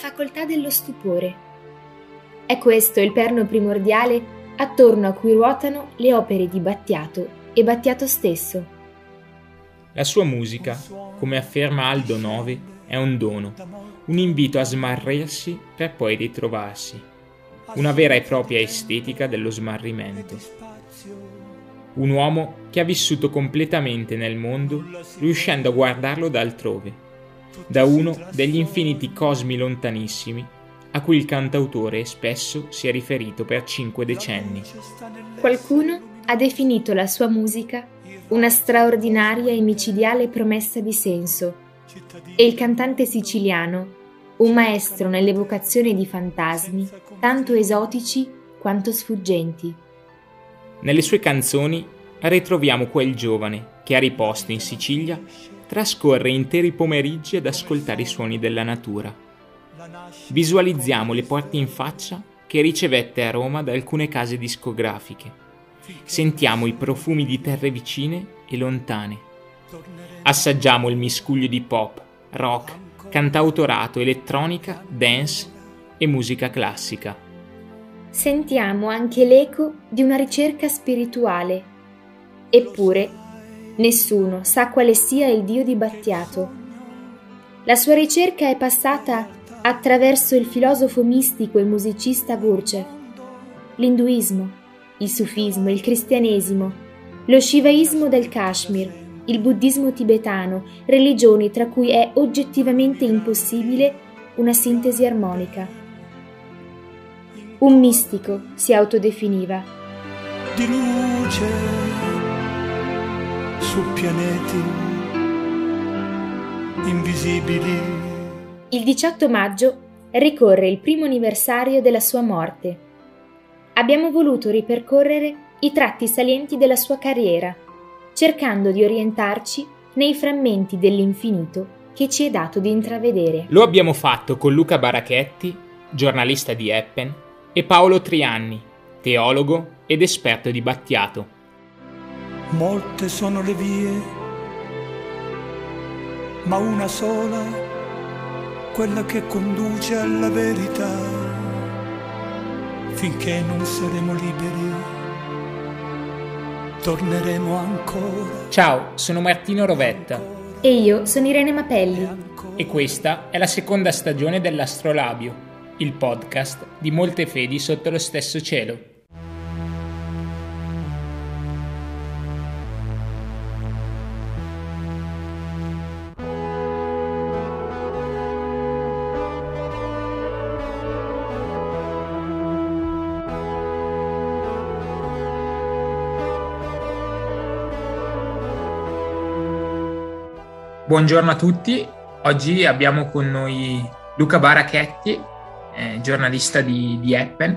facoltà dello stupore. È questo il perno primordiale attorno a cui ruotano le opere di Battiato e Battiato stesso. La sua musica, come afferma Aldo Novi, è un dono, un invito a smarrirsi per poi ritrovarsi, una vera e propria estetica dello smarrimento. Un uomo che ha vissuto completamente nel mondo, riuscendo a guardarlo da altrove, da uno degli infiniti cosmi lontanissimi a cui il cantautore spesso si è riferito per cinque decenni. Qualcuno ha definito la sua musica una straordinaria e micidiale promessa di senso e il cantante siciliano un maestro nell'evocazione di fantasmi tanto esotici quanto sfuggenti. Nelle sue canzoni ritroviamo quel giovane che a riposto in Sicilia trascorre interi pomeriggi ad ascoltare i suoni della natura Visualizziamo le porte in faccia che ricevette a Roma da alcune case discografiche. Sentiamo i profumi di terre vicine e lontane. Assaggiamo il miscuglio di pop, rock, cantautorato, elettronica, dance e musica classica. Sentiamo anche l'eco di una ricerca spirituale. Eppure, nessuno sa quale sia il Dio di Battiato. La sua ricerca è passata attraverso il filosofo mistico e musicista Gurdjieff, l'induismo, il sufismo, il cristianesimo, lo shivaismo del Kashmir, il buddismo tibetano, religioni tra cui è oggettivamente impossibile una sintesi armonica. Un mistico si autodefiniva. Di luce su pianeti invisibili il 18 maggio ricorre il primo anniversario della sua morte. Abbiamo voluto ripercorrere i tratti salienti della sua carriera, cercando di orientarci nei frammenti dell'infinito che ci è dato di intravedere. Lo abbiamo fatto con Luca Barachetti, giornalista di Eppen, e Paolo Trianni, teologo ed esperto di Battiato. Molte sono le vie, ma una sola quella che conduce alla verità. Finché non saremo liberi, torneremo ancora. Ciao, sono Martino Rovetta. E io sono Irene Mapelli. E questa è la seconda stagione dell'Astrolabio, il podcast di molte fedi sotto lo stesso cielo. Buongiorno a tutti, oggi abbiamo con noi Luca Barachetti, eh, giornalista di, di Eppen,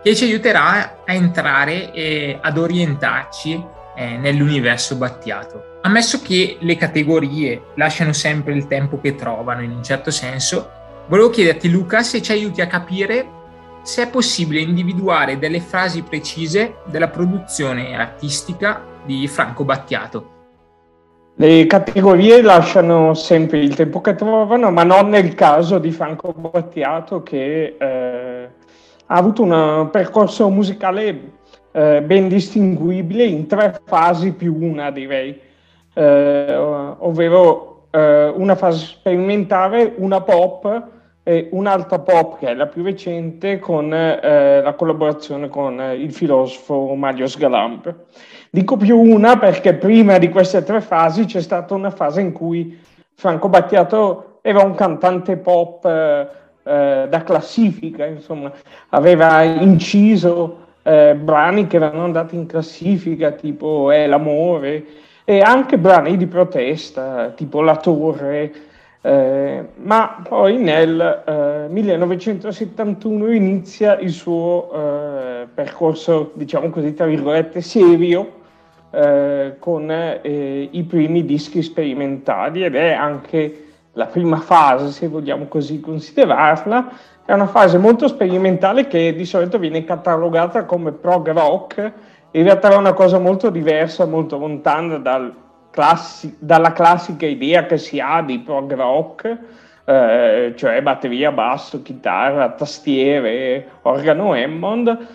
che ci aiuterà a entrare e ad orientarci eh, nell'universo Battiato. Ammesso che le categorie lasciano sempre il tempo che trovano in un certo senso, volevo chiederti Luca se ci aiuti a capire se è possibile individuare delle frasi precise della produzione artistica di Franco Battiato. Le categorie lasciano sempre il tempo che trovano, ma non nel caso di Franco Battiato che eh, ha avuto un percorso musicale eh, ben distinguibile in tre fasi più una, direi, eh, ovvero eh, una fase sperimentale, una pop e un'altra pop che è la più recente con eh, la collaborazione con il filosofo Mario Sgalamp. Dico più una perché prima di queste tre fasi c'è stata una fase in cui Franco Battiato era un cantante pop eh, eh, da classifica, insomma, aveva inciso eh, brani che erano andati in classifica, tipo È l'amore, e anche brani di protesta, tipo La Torre, eh, ma poi nel eh, 1971 inizia il suo eh, percorso, diciamo così, tra virgolette, serio, eh, con eh, i primi dischi sperimentali ed è anche la prima fase, se vogliamo così considerarla, è una fase molto sperimentale che di solito viene catalogata come prog rock, in realtà è una cosa molto diversa, molto lontana dal classi- dalla classica idea che si ha di prog rock, eh, cioè batteria, basso, chitarra, tastiere, organo Hammond,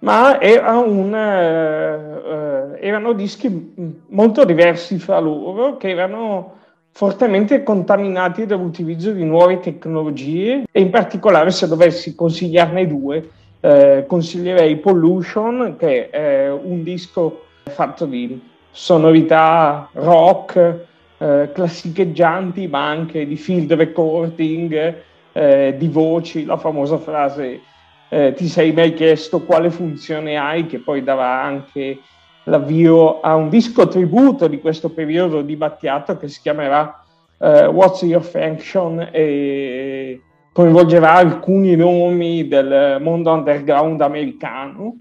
ma era un, eh, eh, erano dischi molto diversi fra loro, che erano fortemente contaminati dall'utilizzo di nuove tecnologie. E in particolare se dovessi consigliarne due, eh, consiglierei Pollution, che è un disco fatto di sonorità rock, eh, classicheggianti, ma anche di field recording, eh, di voci, la famosa frase eh, ti sei mai chiesto quale funzione hai, che poi dava anche l'avvio a un disco tributo di questo periodo di Battiato che si chiamerà uh, What's Your Function e coinvolgerà alcuni nomi del mondo underground americano.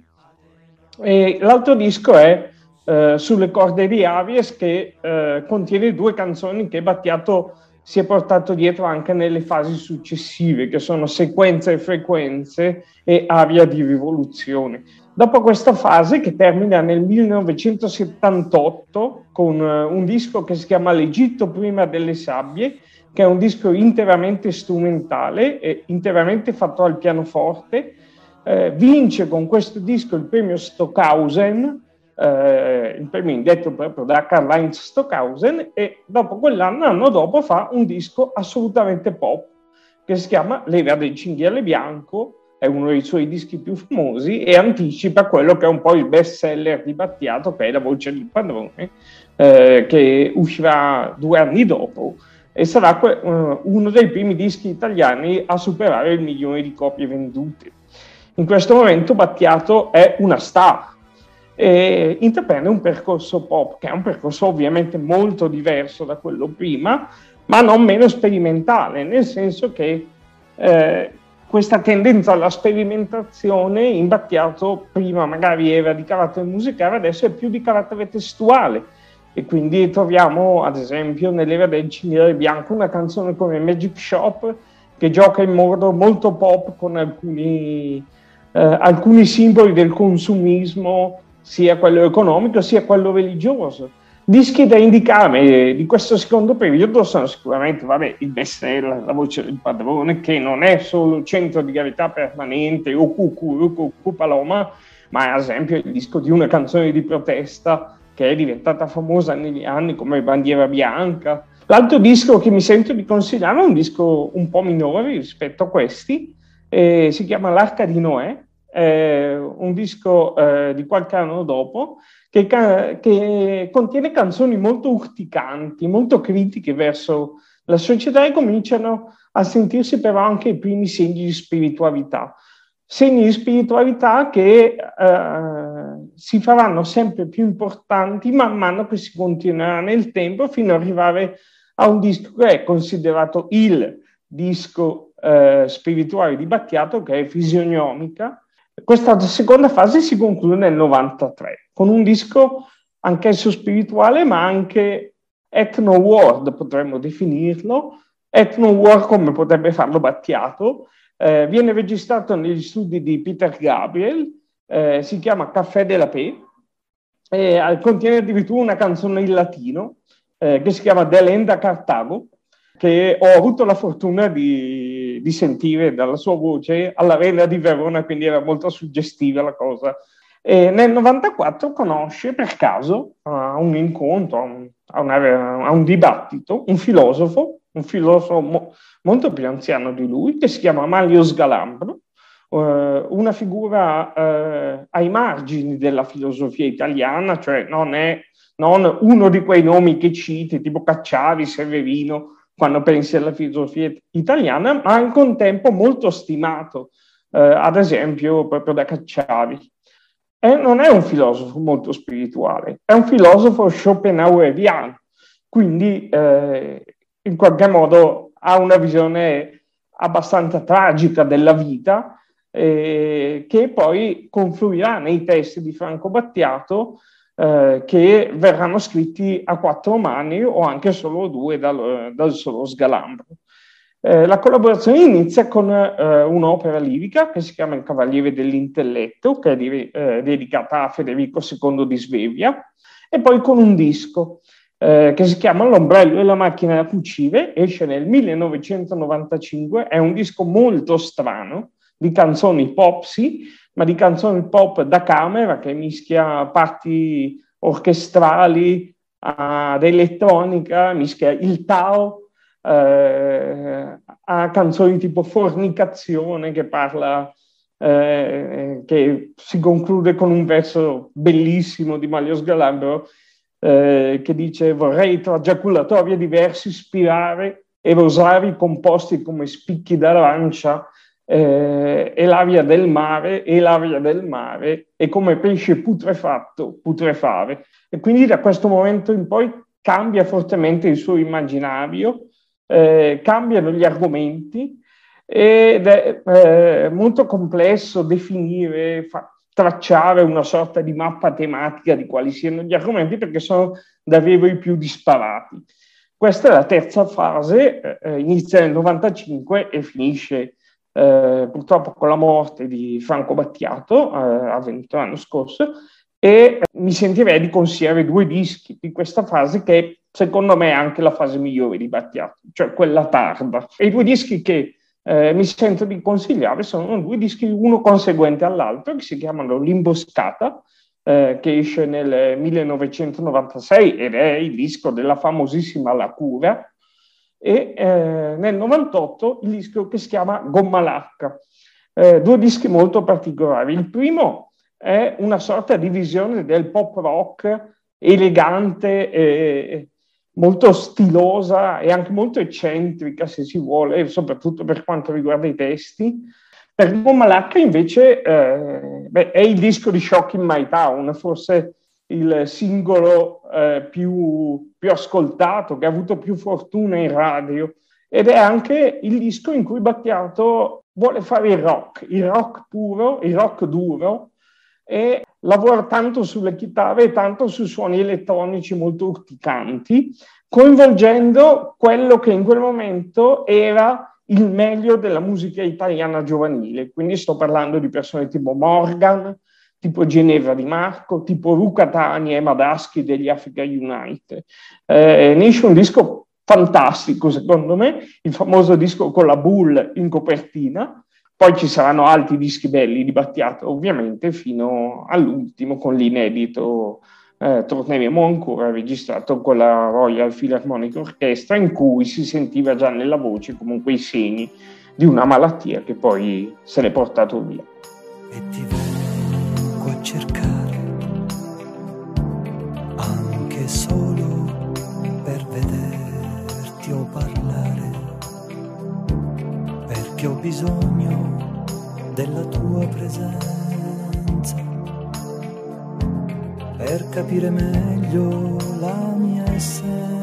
E l'altro disco è uh, Sulle corde di Aries che uh, contiene due canzoni che Battiato si è portato dietro anche nelle fasi successive, che sono sequenze e frequenze e aria di rivoluzione. Dopo questa fase, che termina nel 1978 con eh, un disco che si chiama L'Egitto prima delle sabbie, che è un disco interamente strumentale e interamente fatto al pianoforte, eh, vince con questo disco il premio Stockhausen eh, il premio indetto proprio da Karl-Heinz Stockhausen e dopo quell'anno, l'anno dopo, fa un disco assolutamente pop che si chiama L'era del cinghiale bianco, è uno dei suoi dischi più famosi e anticipa quello che è un po' il best seller di Battiato, che è La voce del padrone, eh, che uscirà due anni dopo e sarà que- uh, uno dei primi dischi italiani a superare il milione di copie vendute. In questo momento Battiato è una star, e intraprende un percorso pop, che è un percorso ovviamente molto diverso da quello prima, ma non meno sperimentale, nel senso che eh, questa tendenza alla sperimentazione in Battiato prima magari era di carattere musicale, adesso è più di carattere testuale. E quindi troviamo, ad esempio, nell'era del Ciniere Bianco una canzone come Magic Shop che gioca in modo molto pop con alcuni, eh, alcuni simboli del consumismo sia quello economico sia quello religioso. Dischi da indicare di questo secondo periodo sono sicuramente vabbè, il bestseller, La voce del padrone, che non è solo centro di gravità permanente o Cucù Paloma, ma è ad esempio il disco di una canzone di protesta che è diventata famosa negli anni come Bandiera Bianca. L'altro disco che mi sento di consigliare è un disco un po' minore rispetto a questi, eh, si chiama L'Arca di Noè, eh, un disco eh, di qualche anno dopo che, che, contiene canzoni molto urticanti, molto critiche verso la società e cominciano a sentirsi però anche i primi segni di spiritualità. Segni di spiritualità che eh, si faranno sempre più importanti man mano che si continuerà nel tempo fino ad arrivare a un disco che è considerato il disco eh, spirituale di Battiato, che è Fisionomica, questa seconda fase si conclude nel 93 con un disco anch'esso spirituale ma anche ethno world potremmo definirlo, ethno world come potrebbe farlo Battiato, eh, viene registrato negli studi di Peter Gabriel, eh, si chiama Caffè della Pe, e contiene addirittura una canzone in latino eh, che si chiama Delenda Cartago, che ho avuto la fortuna di, di sentire dalla sua voce all'Arena di Verona, quindi era molto suggestiva la cosa. E nel 94 conosce per caso a un incontro, a un, a, una, a un, dibattito, un filosofo, un filosofo mo, molto più anziano di lui, che si chiama Mario Sgalambro, eh, una figura eh, ai margini della filosofia italiana, cioè non è non uno di quei nomi che citi, tipo Cacciari, Severino, quando pensi alla filosofia italiana, ma al contempo molto stimato, eh, ad esempio proprio da Cacciari. E non è un filosofo molto spirituale, è un filosofo schopenhaueriano, quindi eh, in qualche modo ha una visione abbastanza tragica della vita, eh, che poi confluirà nei testi di Franco Battiato eh, che verranno scritti a quattro mani o anche solo due dal, dal solo sgalambro. Eh, la collaborazione inizia con eh, un'opera lirica che si chiama Il Cavaliere dell'Intelletto, che è di, eh, dedicata a Federico II di Svevia, e poi con un disco. eh, che si chiama L'ombrello e la macchina da cucire, esce nel 1995, è un disco molto strano di canzoni pop, sì, ma di canzoni pop da camera che mischia parti orchestrali ad elettronica, mischia il Tao eh, a canzoni tipo Fornicazione che parla eh, che si conclude con un verso bellissimo di Mario Sgalambro eh, che dice vorrei tra giaculatorie diversi ispirare e rosari composti come spicchi d'arancia eh, e l'aria del mare e l'aria del mare e come pesce putrefatto putrefare. E quindi da questo momento in poi cambia fortemente il suo immaginario, eh, cambiano gli argomenti ed è eh, molto complesso definire, fa, tracciare una sorta di mappa tematica di quali siano gli argomenti perché sono davvero i più disparati. Questa è la terza fase, eh, inizia nel 95 e finisce eh, purtroppo con la morte di Franco Battiato, eh, avvenuto l'anno scorso, e mi sentirei di consigliare due dischi di questa fase che secondo me è anche la fase migliore di Battiato, cioè quella tarda. E i due dischi che eh, mi sento di consigliare sono due dischi, uno conseguente all'altro, che si chiamano L'Imboscata, eh, che esce nel 1996 ed è il disco della famosissima La Cura, e eh, nel 98 il disco che si chiama Gomma Lacca. Eh, due dischi molto particolari. Il primo è una sorta di visione del pop rock elegante, eh, molto stilosa e anche molto eccentrica, se si vuole, soprattutto per quanto riguarda i testi. Per Gomma Lacca invece eh, beh, è il disco di Shock in My Town, forse il singolo eh, più, più, ascoltato, che ha avuto più fortuna in radio, ed è anche il disco in cui Battiato vuole fare il rock, il rock puro, il rock duro, e lavora tanto sulle chitarre e tanto su suoni elettronici molto urticanti, coinvolgendo quello che in quel momento era il meglio della musica italiana giovanile. Quindi sto parlando di persone tipo Morgan, tipo Ginevra Di Marco, tipo Luca Tani e Madaschi degli Africa Unite. Eh, ne esce un disco fantastico, secondo me, il famoso disco con la Bull in copertina. Poi ci saranno altri dischi belli di Battiato, ovviamente, fino all'ultimo con l'inedito eh, Torneremo ancora, registrato con la Royal Philharmonic Orchestra, in cui si sentiva già nella voce comunque i segni di una malattia che poi se l'è portato via. Perché ho bisogno della tua presenza, per capire meglio la mia essenza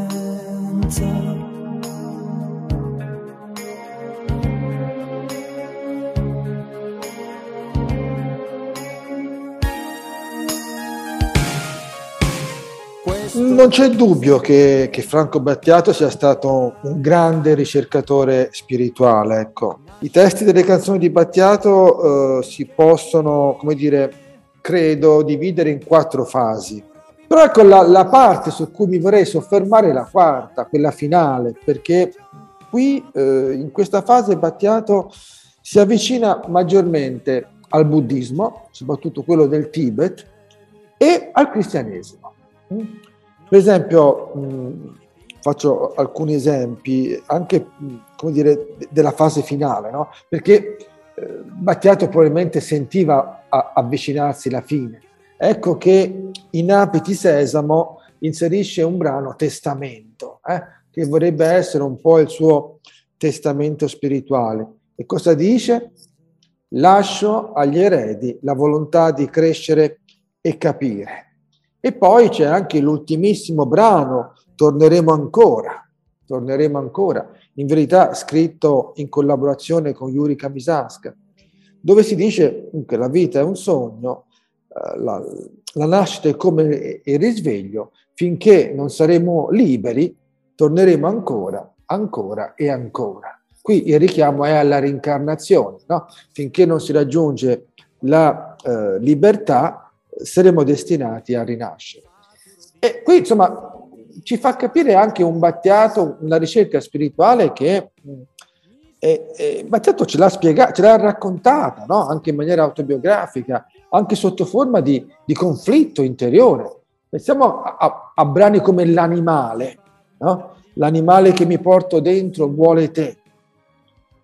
Non c'è dubbio che, che, Franco Battiato sia stato un grande ricercatore spirituale. Ecco. I testi delle canzoni di Battiato eh, si possono, come dire, credo, dividere in quattro fasi. Però ecco la, la parte su cui mi vorrei soffermare è la quarta, quella finale, perché qui eh, in questa fase Battiato si avvicina maggiormente al buddismo, soprattutto quello del Tibet, e al cristianesimo. Per esempio, mh, faccio alcuni esempi anche come dire, della fase finale, no? perché eh, Battiato probabilmente sentiva avvicinarsi la fine. Ecco che in Apiti Sesamo inserisce un brano testamento, eh, che vorrebbe essere un po' il suo testamento spirituale. E cosa dice? Lascio agli eredi la volontà di crescere e capire. E poi c'è anche l'ultimissimo brano, Torneremo ancora, torneremo ancora, in verità scritto in collaborazione con Yuri Kamisaska, dove si dice che la vita è un sogno, eh, la, la nascita è come il risveglio, finché non saremo liberi, torneremo ancora, ancora e ancora. Qui il richiamo è alla reincarnazione, no? finché non si raggiunge la eh, libertà, saremo destinati a rinascere. E qui, insomma, ci fa capire anche un Battiato, una ricerca spirituale che e, e Battiato ce l'ha spiegata, ce l'ha raccontata, no? anche in maniera autobiografica, anche sotto forma di, di conflitto interiore. Pensiamo a, a, a brani come L'animale, no? l'animale che mi porto dentro vuole te.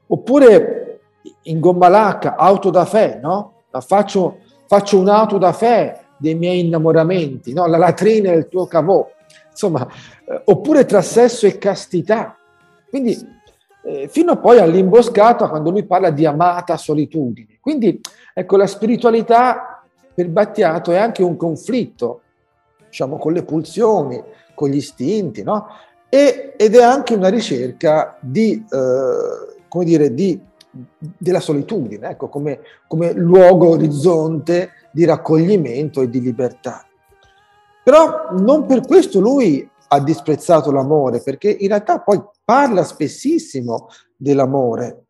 Oppure in gomma lacca, auto da fè, no? Faccio, faccio un'auto da fè dei miei innamoramenti, no? la latrina del tuo cavò, insomma, eh, oppure tra sesso e castità. Quindi eh, fino poi all'imboscata quando lui parla di amata solitudine. Quindi ecco, la spiritualità per Battiato è anche un conflitto, diciamo, con le pulsioni, con gli istinti, no? E, ed è anche una ricerca di, eh, come dire, di, della solitudine, ecco, come, come luogo orizzonte di raccoglimento e di libertà. Però non per questo lui ha disprezzato l'amore, perché in realtà poi parla spessissimo dell'amore,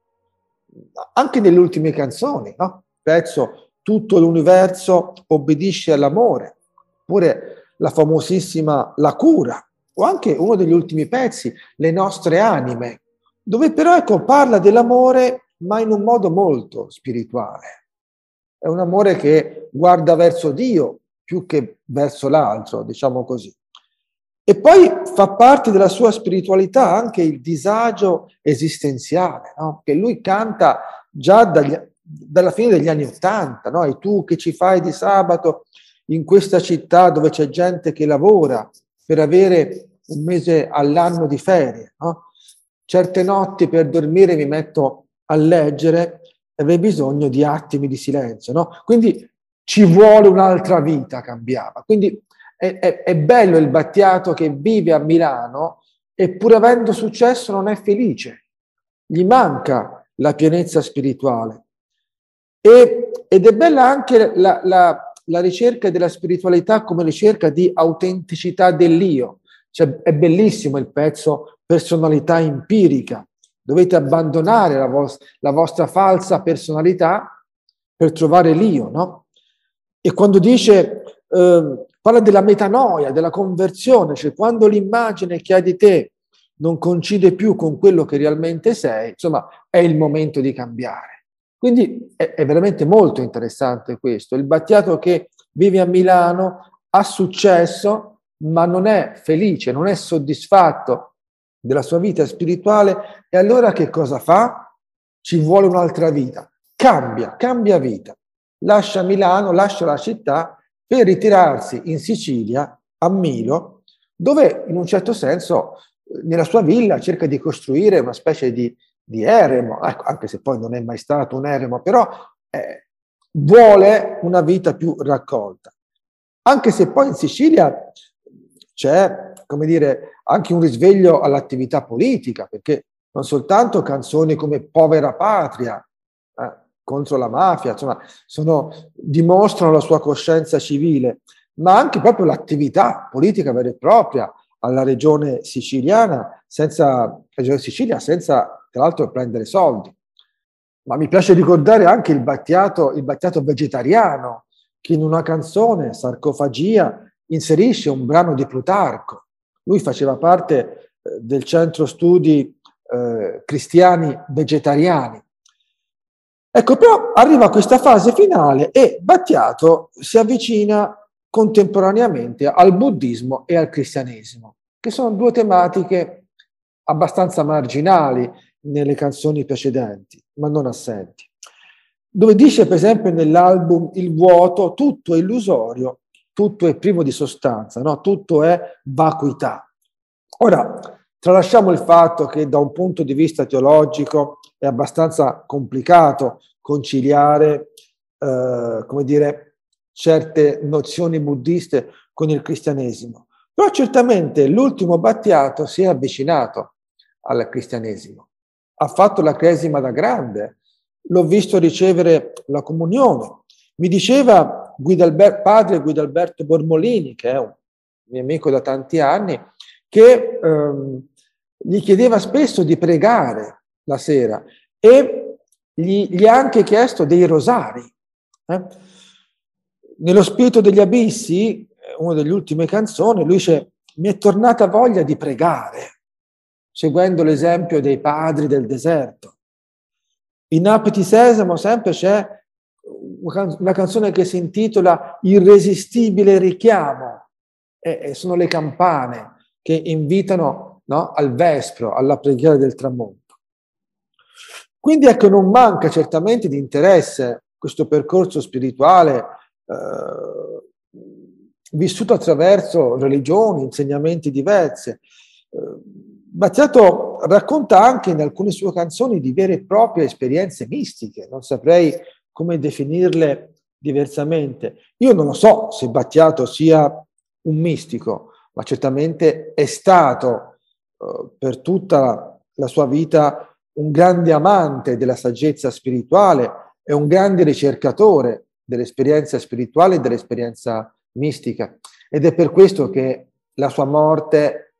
anche nelle ultime canzoni, no? Pezzo Tutto l'universo obbedisce all'amore, oppure la famosissima La cura, o anche uno degli ultimi pezzi, Le nostre anime, dove però ecco, parla dell'amore ma in un modo molto spirituale. È un amore che guarda verso Dio più che verso l'altro, diciamo così. E poi fa parte della sua spiritualità anche il disagio esistenziale, no? che lui canta già dagli, dalla fine degli anni Ottanta, no? e tu che ci fai di sabato in questa città dove c'è gente che lavora per avere un mese all'anno di ferie. No? Certe notti per dormire mi metto a leggere e avrei bisogno di attimi di silenzio. No? Quindi ci vuole un'altra vita, cambiava. Quindi è, è, è bello il Battiato che vive a Milano e pur avendo successo non è felice. Gli manca la pienezza spirituale. E, ed è bella anche la, la, la ricerca della spiritualità come ricerca di autenticità dell'io. Cioè, è bellissimo il pezzo personalità empirica. Dovete abbandonare la, vos- la vostra falsa personalità per trovare l'io, no? E quando dice, eh, parla della metanoia, della conversione, cioè quando l'immagine che hai di te non coincide più con quello che realmente sei, insomma, è il momento di cambiare. Quindi è, è veramente molto interessante questo. Il Battiato che vive a Milano ha successo ma non è felice, non è soddisfatto della sua vita spirituale, e allora che cosa fa? Ci vuole un'altra vita. Cambia, cambia vita. Lascia Milano, lascia la città per ritirarsi in Sicilia, a Milo, dove in un certo senso nella sua villa cerca di costruire una specie di, di eremo, ecco, anche se poi non è mai stato un eremo, però eh, vuole una vita più raccolta. Anche se poi in Sicilia c'è, come dire, anche un risveglio all'attività politica, perché non soltanto canzoni come Povera Patria contro la mafia, insomma, sono, dimostrano la sua coscienza civile, ma anche proprio l'attività politica vera e propria alla regione siciliana, senza, regione Sicilia, senza tra l'altro prendere soldi. Ma mi piace ricordare anche il battiato, il battiato vegetariano, che in una canzone, Sarcofagia, inserisce un brano di Plutarco. Lui faceva parte eh, del centro studi eh, cristiani vegetariani. Ecco, però arriva questa fase finale e Battiato si avvicina contemporaneamente al buddismo e al cristianesimo, che sono due tematiche abbastanza marginali nelle canzoni precedenti, ma non assenti. Dove dice, per esempio, nell'album Il vuoto, tutto è illusorio tutto è privo di sostanza, no? tutto è vacuità. Ora, tralasciamo il fatto che da un punto di vista teologico è abbastanza complicato conciliare, eh, come dire, certe nozioni buddiste con il cristianesimo. Però certamente l'ultimo Battiato si è avvicinato al cristianesimo. Ha fatto la cresima da grande, l'ho visto ricevere la comunione. Mi diceva Guidalber- padre Guidalberto Bormolini, che è un mio amico da tanti anni, che ehm, gli chiedeva spesso di pregare la sera e gli, gli ha anche chiesto dei rosari. Eh? Nello spirito degli abissi, una delle ultime canzoni, lui dice, mi è tornata voglia di pregare, seguendo l'esempio dei padri del deserto. In Apiti Sesamo sempre c'è una canzone che si intitola Irresistibile richiamo, e sono le campane che invitano no, al vespro, alla preghiera del tramonto. Quindi ecco, non manca certamente di interesse questo percorso spirituale eh, vissuto attraverso religioni, insegnamenti diversi. Eh, Battiato racconta anche in alcune sue canzoni di vere e proprie esperienze mistiche, non saprei come definirle diversamente. Io non lo so se Battiato sia un mistico, ma certamente è stato eh, per tutta la sua vita un grande amante della saggezza spirituale e un grande ricercatore dell'esperienza spirituale e dell'esperienza mistica. Ed è per questo che la sua morte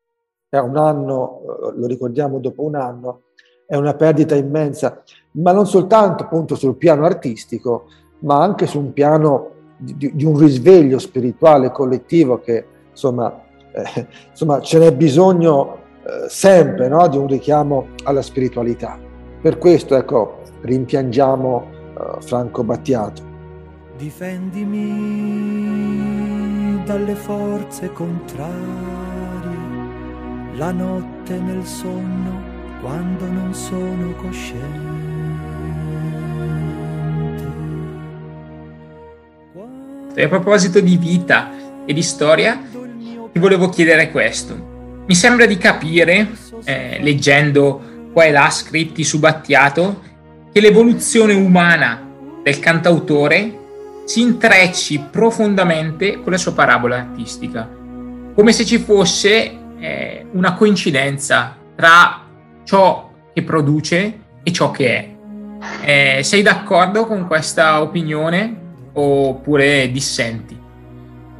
è un anno, eh, lo ricordiamo dopo un anno, è una perdita immensa, ma non soltanto appunto sul piano artistico, ma anche su un piano di, di un risveglio spirituale collettivo che insomma, eh, insomma ce n'è bisogno eh, sempre no? di un richiamo alla spiritualità. Per questo ecco, rimpiangiamo eh, Franco Battiato. Difendimi dalle forze contrarie, la notte nel sonno quando non sono cosciente. E a proposito di vita e di storia, ti volevo chiedere questo. Mi sembra di capire, eh, leggendo qua e là scritti su Battiato, che l'evoluzione umana del cantautore si intrecci profondamente con la sua parabola artistica, come se ci fosse eh, una coincidenza tra ciò che produce e ciò che è. Eh, sei d'accordo con questa opinione oppure dissenti?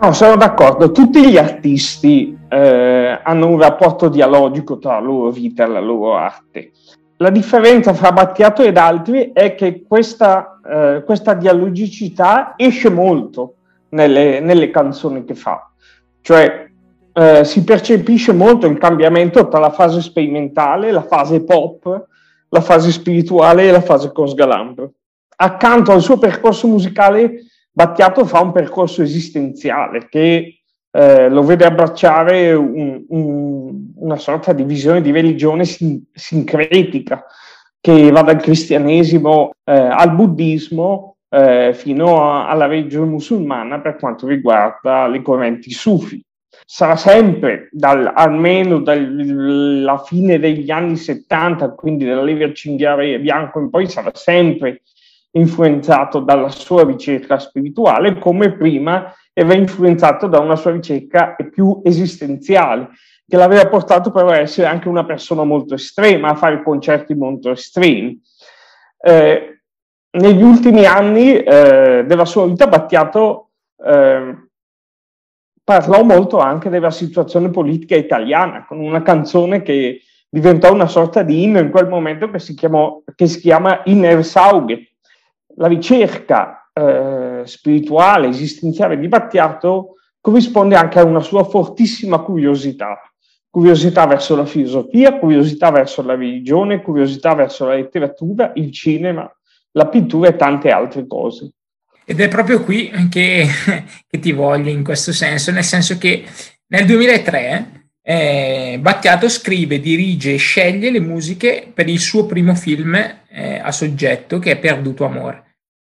No, sono d'accordo. Tutti gli artisti eh, hanno un rapporto dialogico tra la loro vita e la loro arte. La differenza fra Battiato ed altri è che questa, eh, questa dialogicità esce molto nelle, nelle canzoni che fa. Cioè, eh, si percepisce molto il cambiamento tra la fase sperimentale, la fase pop, la fase spirituale e la fase cosgalambro. Accanto al suo percorso musicale, Battiato fa un percorso esistenziale che eh, lo vede abbracciare un, un, una sorta di visione di religione sin- sincretica che va dal cristianesimo eh, al buddismo eh, fino a, alla religione musulmana per quanto riguarda le correnti sufi. Sarà sempre, dal, almeno dalla fine degli anni 70, quindi dalla Leva Cinghiale Bianco in poi, sarà sempre influenzato dalla sua ricerca spirituale, come prima era influenzato da una sua ricerca più esistenziale, che l'aveva portato però a essere anche una persona molto estrema, a fare concerti molto estremi. Eh, negli ultimi anni eh, della sua vita Battiato eh, parlò molto anche della situazione politica italiana, con una canzone che diventò una sorta di inno in quel momento che si, chiamò, che si chiama Inner Sauge. La ricerca eh, spirituale, esistenziale di Battiato corrisponde anche a una sua fortissima curiosità. Curiosità verso la filosofia, curiosità verso la religione, curiosità verso la letteratura, il cinema, la pittura e tante altre cose. Ed è proprio qui che, che ti voglio in questo senso, nel senso che nel 2003 eh, Battiato scrive, dirige e sceglie le musiche per il suo primo film eh, a soggetto che è Perduto Amore.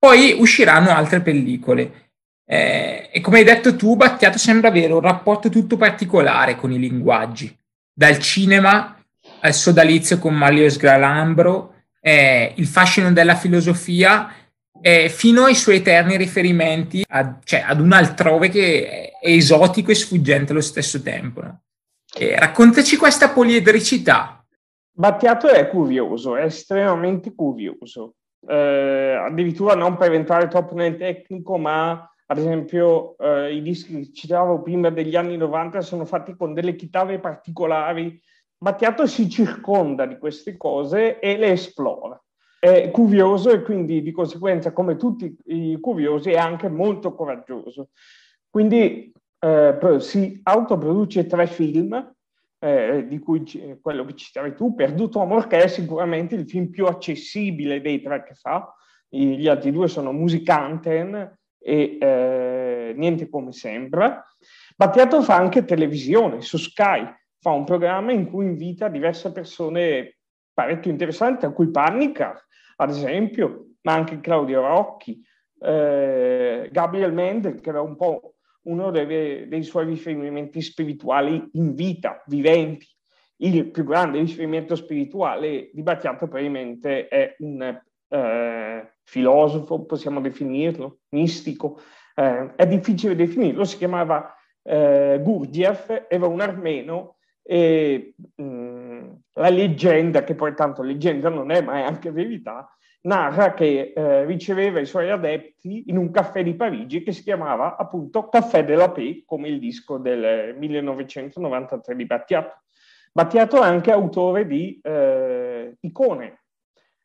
Poi usciranno altre pellicole. Eh, e come hai detto tu, Battiato sembra avere un rapporto tutto particolare con i linguaggi, dal cinema al sodalizio con Mario Sgralambro, eh, il fascino della filosofia eh, fino ai suoi eterni riferimenti a, cioè, ad un altrove che è esotico e sfuggente allo stesso tempo. No? raccontaci questa poliedricità. Battiato è curioso, è estremamente curioso. Eh, addirittura non per entrare troppo nel tecnico, ma ad esempio eh, i dischi che citavo prima degli anni 90 sono fatti con delle chitarre particolari. Battiato si circonda di queste cose e le esplora è curioso e quindi di conseguenza, come tutti i curiosi, è anche molto coraggioso. Quindi eh, si autoproduce tre film, eh, di cui c- quello che citavi tu, Perduto Amor, che è sicuramente il film più accessibile dei tre che fa. I, gli altri due sono Musicanten e eh, Niente come sembra. Battiato fa anche televisione su Sky, fa un programma in cui invita diverse persone parecchio interessanti, a cui Pannica, ad esempio, ma anche Claudio Rocchi, eh, Gabriel Mendel, che era un po' uno dei, dei suoi riferimenti spirituali in vita, viventi. Il più grande riferimento spirituale di Battiato probabilmente è un eh, filosofo, possiamo definirlo, mistico. Eh, è difficile definirlo, si chiamava eh, Gurdjieff, era un armeno e mh, mm, la leggenda, che poi tanto leggenda non è, ma è anche verità, narra che eh, riceveva i suoi adepti in un caffè di Parigi che si chiamava appunto Caffè della Paix, come il disco del 1993 di Battiato. Battiato è anche autore di eh, icone,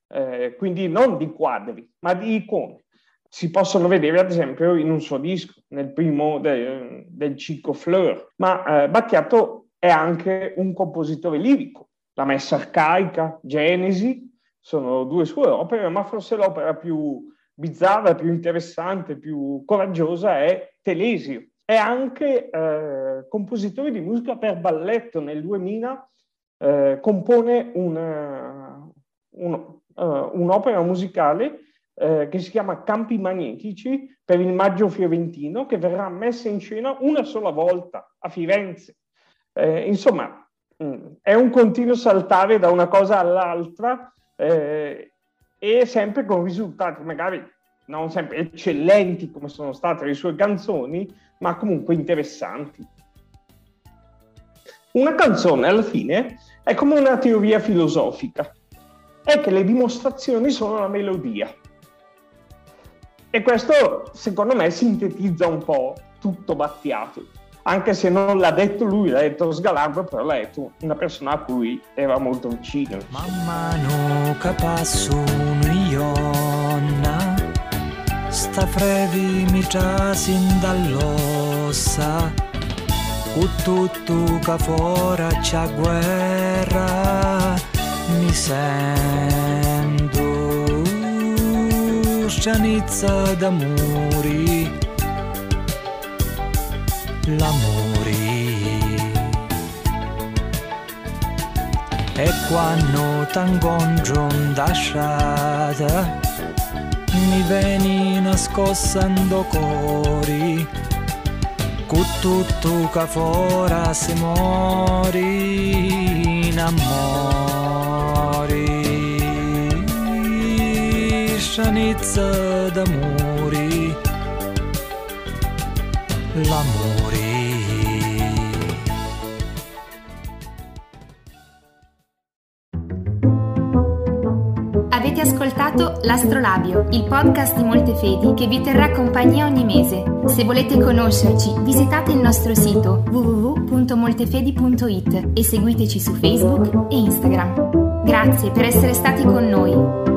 eh, quindi non di quadri, ma di icone. Si possono vedere ad esempio in un suo disco, nel primo del, del ciclo Fleur, ma eh, Battiato è anche un compositore lirico. La messa arcaica, Genesi, sono due sue opere, ma forse l'opera più bizzarra, più interessante, più coraggiosa è Telesio. È anche eh, compositore di musica per balletto. Nel 2000 eh, compone una, un, uh, un'opera musicale eh, che si chiama Campi Magnetici per il Maggio Fiorentino, che verrà messa in scena una sola volta a Firenze. Eh, insomma, mh, mm, è un continuo saltare da una cosa all'altra eh, e sempre con risultati magari non sempre eccellenti come sono state le sue canzoni, ma comunque interessanti. Una canzone alla fine è come una teoria filosofica, è che le dimostrazioni sono la melodia. E questo secondo me sintetizza un po' tutto Battiato anche se non l'ha detto lui, l'ha detto Sgalardo, però l'ha detto una persona a cui era molto vicino. Man mano che passo ionna, sta frevi mi sin dall'ossa, cu tutto che fora c'è guerra, mi sento scianizza d'amori l'amore. E quando t'incontro lasciata, mi veni nascostando cori, con tutto che fora si mori in amore. Scianizza d'amori, l'amore. Ascoltato L'Astrolabio, il podcast di Molte che vi terrà compagnia ogni mese. Se volete conoscerci, visitate il nostro sito www.moltefedi.it e seguiteci su Facebook e Instagram. Grazie per essere stati con noi.